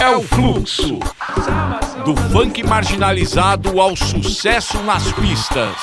É o fluxo do funk marginalizado ao sucesso nas pistas.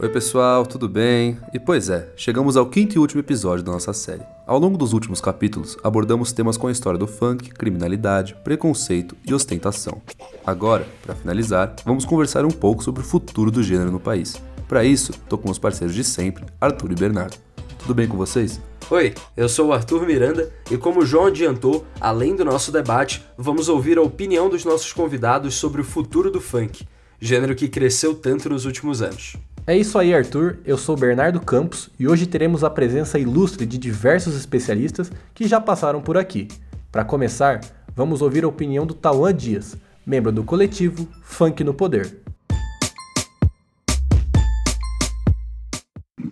Oi pessoal, tudo bem? E pois é, chegamos ao quinto e último episódio da nossa série. Ao longo dos últimos capítulos, abordamos temas com a história do funk, criminalidade, preconceito e ostentação. Agora, para finalizar, vamos conversar um pouco sobre o futuro do gênero no país. Para isso, tô com os parceiros de sempre, Arthur e Bernardo. Tudo bem com vocês? Oi, eu sou o Arthur Miranda e como o João adiantou, além do nosso debate, vamos ouvir a opinião dos nossos convidados sobre o futuro do funk, gênero que cresceu tanto nos últimos anos. É isso aí, Arthur. Eu sou Bernardo Campos e hoje teremos a presença ilustre de diversos especialistas que já passaram por aqui. Para começar, vamos ouvir a opinião do Tauan Dias, membro do coletivo Funk no Poder.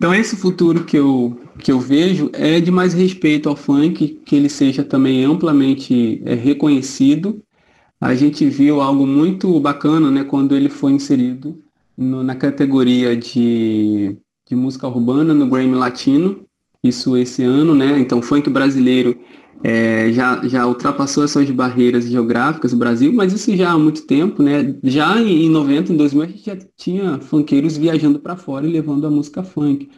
Então esse futuro que eu, que eu vejo é de mais respeito ao funk, que ele seja também amplamente é, reconhecido. A gente viu algo muito bacana né, quando ele foi inserido no, na categoria de, de música urbana no Grammy Latino, isso esse ano, né? Então funk brasileiro é, já, já ultrapassou essas barreiras geográficas do Brasil, mas isso já há muito tempo, né? Já em 90, em 2000, a gente já tinha funkeiros viajando para fora e levando a música funk.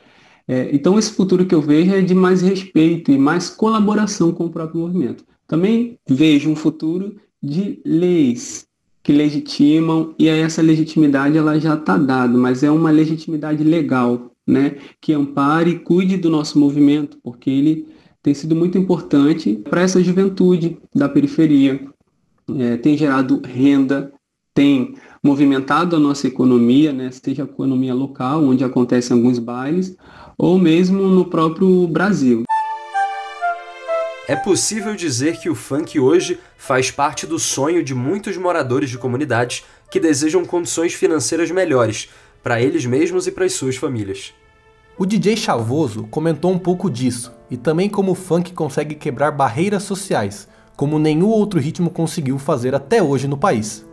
É, então esse futuro que eu vejo é de mais respeito e mais colaboração com o próprio movimento. Também vejo um futuro de leis que legitimam e essa legitimidade ela já está dada, mas é uma legitimidade legal, né, que ampare e cuide do nosso movimento, porque ele tem sido muito importante para essa juventude da periferia, é, tem gerado renda, tem movimentado a nossa economia, né, seja a economia local, onde acontecem alguns bailes, ou mesmo no próprio Brasil. É possível dizer que o funk hoje faz parte do sonho de muitos moradores de comunidades que desejam condições financeiras melhores para eles mesmos e para as suas famílias. O DJ Chavoso comentou um pouco disso e também como o funk consegue quebrar barreiras sociais, como nenhum outro ritmo conseguiu fazer até hoje no país.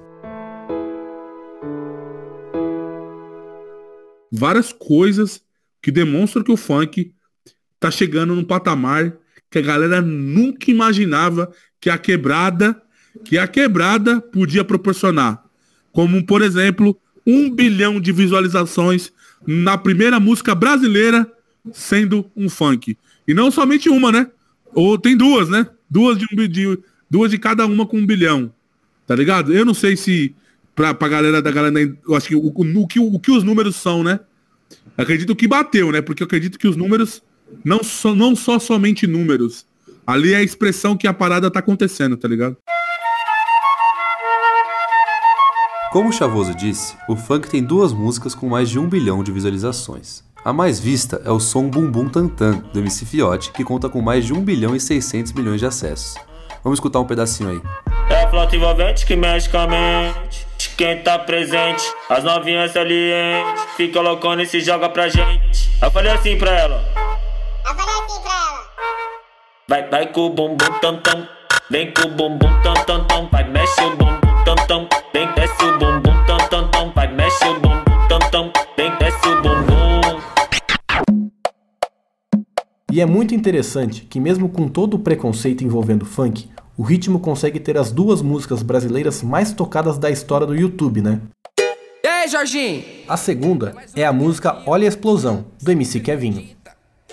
Várias coisas que demonstram que o funk está chegando num patamar que a galera nunca imaginava que a quebrada, que a quebrada podia proporcionar. Como, por exemplo, um bilhão de visualizações na primeira música brasileira sendo um funk. E não somente uma, né? Ou tem duas, né? Duas de, um, de, duas de cada uma com um bilhão. Tá ligado? Eu não sei se pra, pra galera da galera. Eu acho que o, o, o, que, o que os números são, né? Acredito que bateu, né? Porque eu acredito que os números não só, não só somente números. Ali é a expressão que a parada tá acontecendo, tá ligado? Como o Chavoso disse, o funk tem duas músicas com mais de um bilhão de visualizações. A mais vista é o som Bum Bum Tantan, do MC Fiote, que conta com mais de 1 bilhão e 600 milhões de acessos. Vamos escutar um pedacinho aí. É a flota envolvente que mexe com a mente. Quem tá presente, as novinhas salientes. Fica loucona e se joga pra gente. Eu falei assim pra ela. Eu falei assim pra ela. Vai, vai com o bumbum tam tam. Vem com o bumbum tam tam tam. Vai, mexe o bumbum tam tam. Vem, desce o bumbum tam tam tam. Vai, mexe o bumbum tam tam. Vem, desce o bumbum. E é muito interessante que mesmo com todo o preconceito envolvendo funk, o ritmo consegue ter as duas músicas brasileiras mais tocadas da história do YouTube, né? E aí, Jorginho? A segunda é a música Olha a Explosão, do MC Kevinho.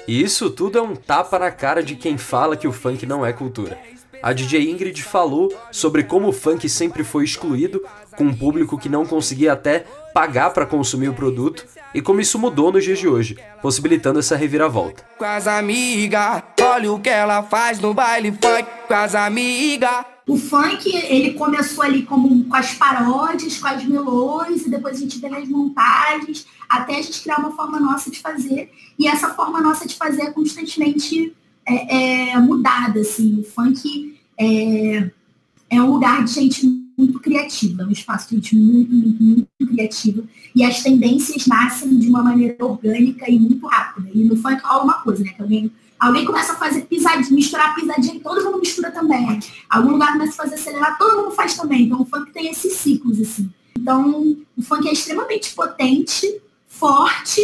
E isso tudo é um tapa na cara de quem fala que o funk não é cultura. A DJ Ingrid falou sobre como o funk sempre foi excluído, com um público que não conseguia até pagar para consumir o produto, e como isso mudou nos dias de hoje, possibilitando essa reviravolta. Com as amigas, olha o que ela faz no baile funk com as amigas. O funk, ele começou ali como, com as paródias, com as melões, e depois a gente vê as montagens, até a gente criar uma forma nossa de fazer. E essa forma nossa de fazer é constantemente é, é, mudada, assim. O funk é, é um lugar de gente muito criativa, um espaço de gente muito, muito, muito criativa. E as tendências nascem de uma maneira orgânica e muito rápida. E no funk rola uma coisa, né? Alguém Alguém começa a fazer pisadinha, misturar pisadinha e todo mundo mistura também. Algum lugar começa a fazer acelerar, todo mundo faz também. Então o funk tem esses ciclos, assim. Então, o funk é extremamente potente, forte,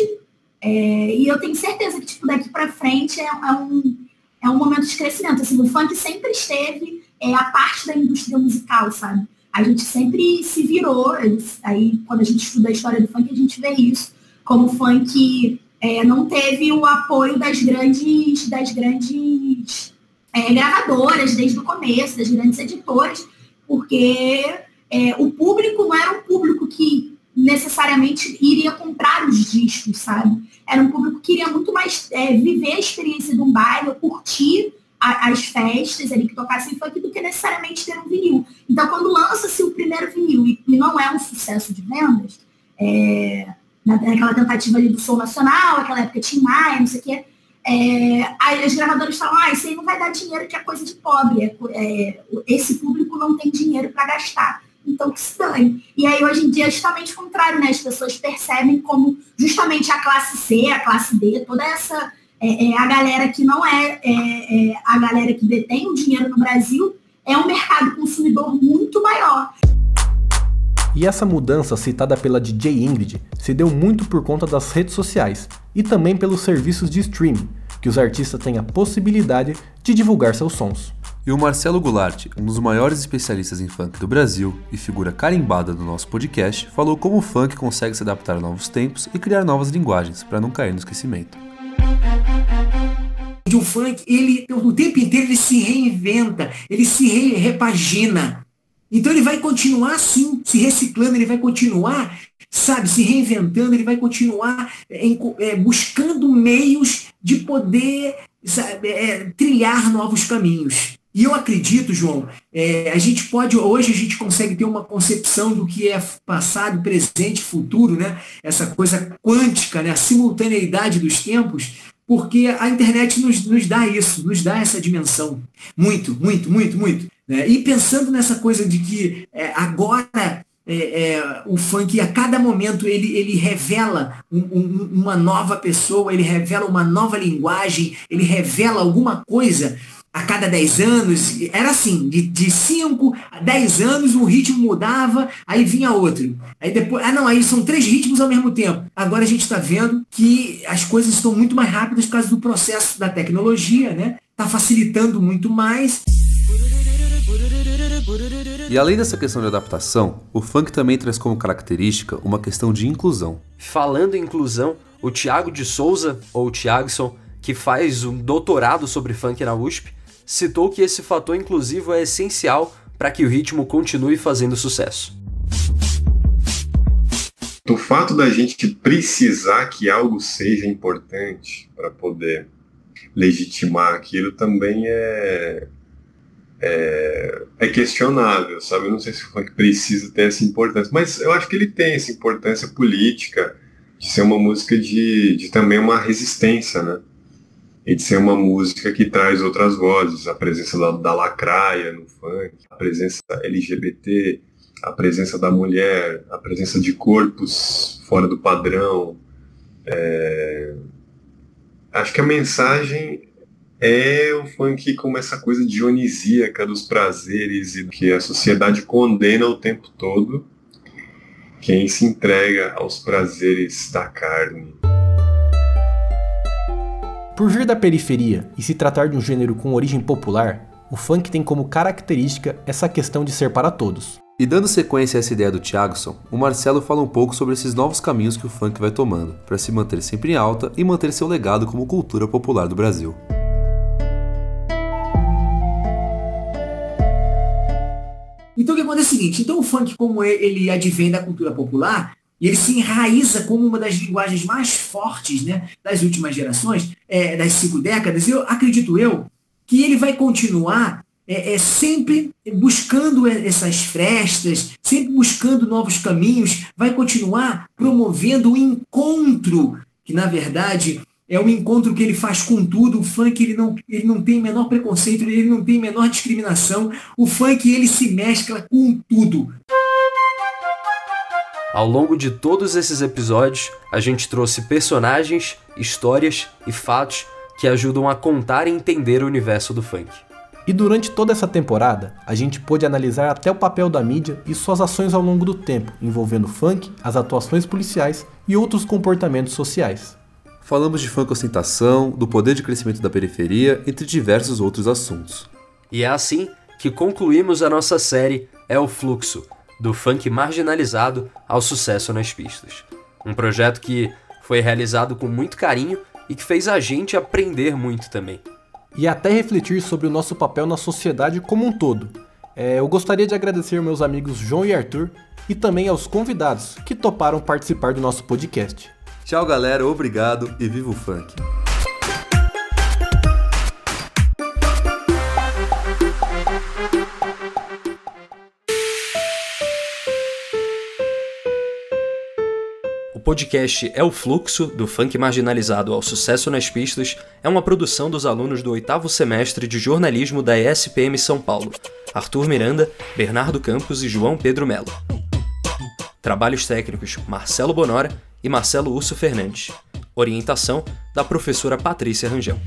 É, e eu tenho certeza que, tipo, daqui para frente é, é, um, é um momento de crescimento. Assim, o funk sempre esteve é, a parte da indústria musical, sabe? A gente sempre se virou, aí quando a gente estuda a história do funk, a gente vê isso, como o funk é, não teve o apoio das grandes, das grandes é, gravadoras desde o começo, das grandes editoras, porque é, o público não era um público que necessariamente iria comprar os discos, sabe? Era um público que queria muito mais é, viver a experiência de um baile, curtir a, as festas ali que tocassem funk do que necessariamente ter um vinil. Então, quando lança-se o primeiro vinil e, e, não é um sucesso de vendas, é, naquela tentativa ali do Som Nacional, aquela época Tim Maia, não sei o quê, é, aí as gravadoras falam, ah, isso aí não vai dar dinheiro que é coisa de pobre, é, é esse público não tem dinheiro para gastar então que se dane. E aí hoje em dia é justamente o contrário, né? As pessoas percebem como justamente a classe C, a classe D, toda essa é, é a galera que não é, é, é, a galera que detém o dinheiro no Brasil, é um mercado consumidor muito maior. E essa mudança citada pela DJ Ingrid se deu muito por conta das redes sociais e também pelos serviços de streaming, que os artistas têm a possibilidade de divulgar seus sons. E o Marcelo Goulart, um dos maiores especialistas em funk do Brasil e figura carimbada do nosso podcast, falou como o funk consegue se adaptar a novos tempos e criar novas linguagens para não cair no esquecimento. O funk, ele o tempo inteiro ele se reinventa, ele se re repagina. Então ele vai continuar assim, se reciclando, ele vai continuar, sabe, se reinventando, ele vai continuar é, é, buscando meios de poder sabe, é, trilhar novos caminhos. E eu acredito, João, é, a gente pode, hoje a gente consegue ter uma concepção do que é passado, presente, futuro, né? Essa coisa quântica, né? a simultaneidade dos tempos, porque a internet nos, nos dá isso, nos dá essa dimensão. Muito, muito, muito, muito. Né? E pensando nessa coisa de que é, agora é, é, o funk a cada momento ele, ele revela um, um, uma nova pessoa, ele revela uma nova linguagem, ele revela alguma coisa a cada 10 anos, era assim, de 5 a 10 anos um ritmo mudava, aí vinha outro. Aí depois, ah não, aí são três ritmos ao mesmo tempo. Agora a gente está vendo que as coisas estão muito mais rápidas por causa do processo da tecnologia, né? Está facilitando muito mais. E além dessa questão de adaptação, o funk também traz como característica uma questão de inclusão. Falando em inclusão, o Tiago de Souza, ou Tiagson, que faz um doutorado sobre funk na USP, citou que esse fator inclusivo é essencial para que o ritmo continue fazendo sucesso. O fato da gente precisar que algo seja importante para poder legitimar aquilo também é, é, é, questionável, sabe? Eu não sei se funk precisa ter essa importância, mas eu acho que ele tem essa importância política de ser uma música de, de também uma resistência, né? E de ser uma música que traz outras vozes, a presença da, da lacraia no funk, a presença LGBT, a presença da mulher, a presença de corpos fora do padrão. É... Acho que a mensagem é o funk como essa coisa dionisíaca dos prazeres e que a sociedade condena o tempo todo quem se entrega aos prazeres da carne. Por vir da periferia e se tratar de um gênero com origem popular, o funk tem como característica essa questão de ser para todos. E dando sequência a essa ideia do Thiagson, o Marcelo fala um pouco sobre esses novos caminhos que o funk vai tomando, para se manter sempre em alta e manter seu legado como cultura popular do Brasil. Então o que acontece é o seguinte, então o funk como ele advém da cultura popular, e ele se enraiza como uma das linguagens mais fortes né, das últimas gerações, é, das cinco décadas. Eu acredito eu que ele vai continuar é, é, sempre buscando essas frestas, sempre buscando novos caminhos, vai continuar promovendo o encontro, que na verdade é um encontro que ele faz com tudo. O funk ele não, ele não tem menor preconceito, ele não tem menor discriminação. O funk ele se mescla com tudo. Ao longo de todos esses episódios, a gente trouxe personagens, histórias e fatos que ajudam a contar e entender o universo do funk. E durante toda essa temporada, a gente pôde analisar até o papel da mídia e suas ações ao longo do tempo, envolvendo funk, as atuações policiais e outros comportamentos sociais. Falamos de funk ostentação, do poder de crescimento da periferia, entre diversos outros assuntos. E é assim que concluímos a nossa série É o Fluxo, do funk marginalizado ao sucesso nas pistas. Um projeto que foi realizado com muito carinho e que fez a gente aprender muito também. E até refletir sobre o nosso papel na sociedade como um todo. É, eu gostaria de agradecer meus amigos João e Arthur e também aos convidados que toparam participar do nosso podcast. Tchau, galera, obrigado e viva o funk! Podcast É o Fluxo, do funk marginalizado ao sucesso nas pistas, é uma produção dos alunos do oitavo semestre de jornalismo da ESPM São Paulo, Arthur Miranda, Bernardo Campos e João Pedro Melo. Trabalhos técnicos Marcelo Bonora e Marcelo Urso Fernandes. Orientação da professora Patrícia Rangel.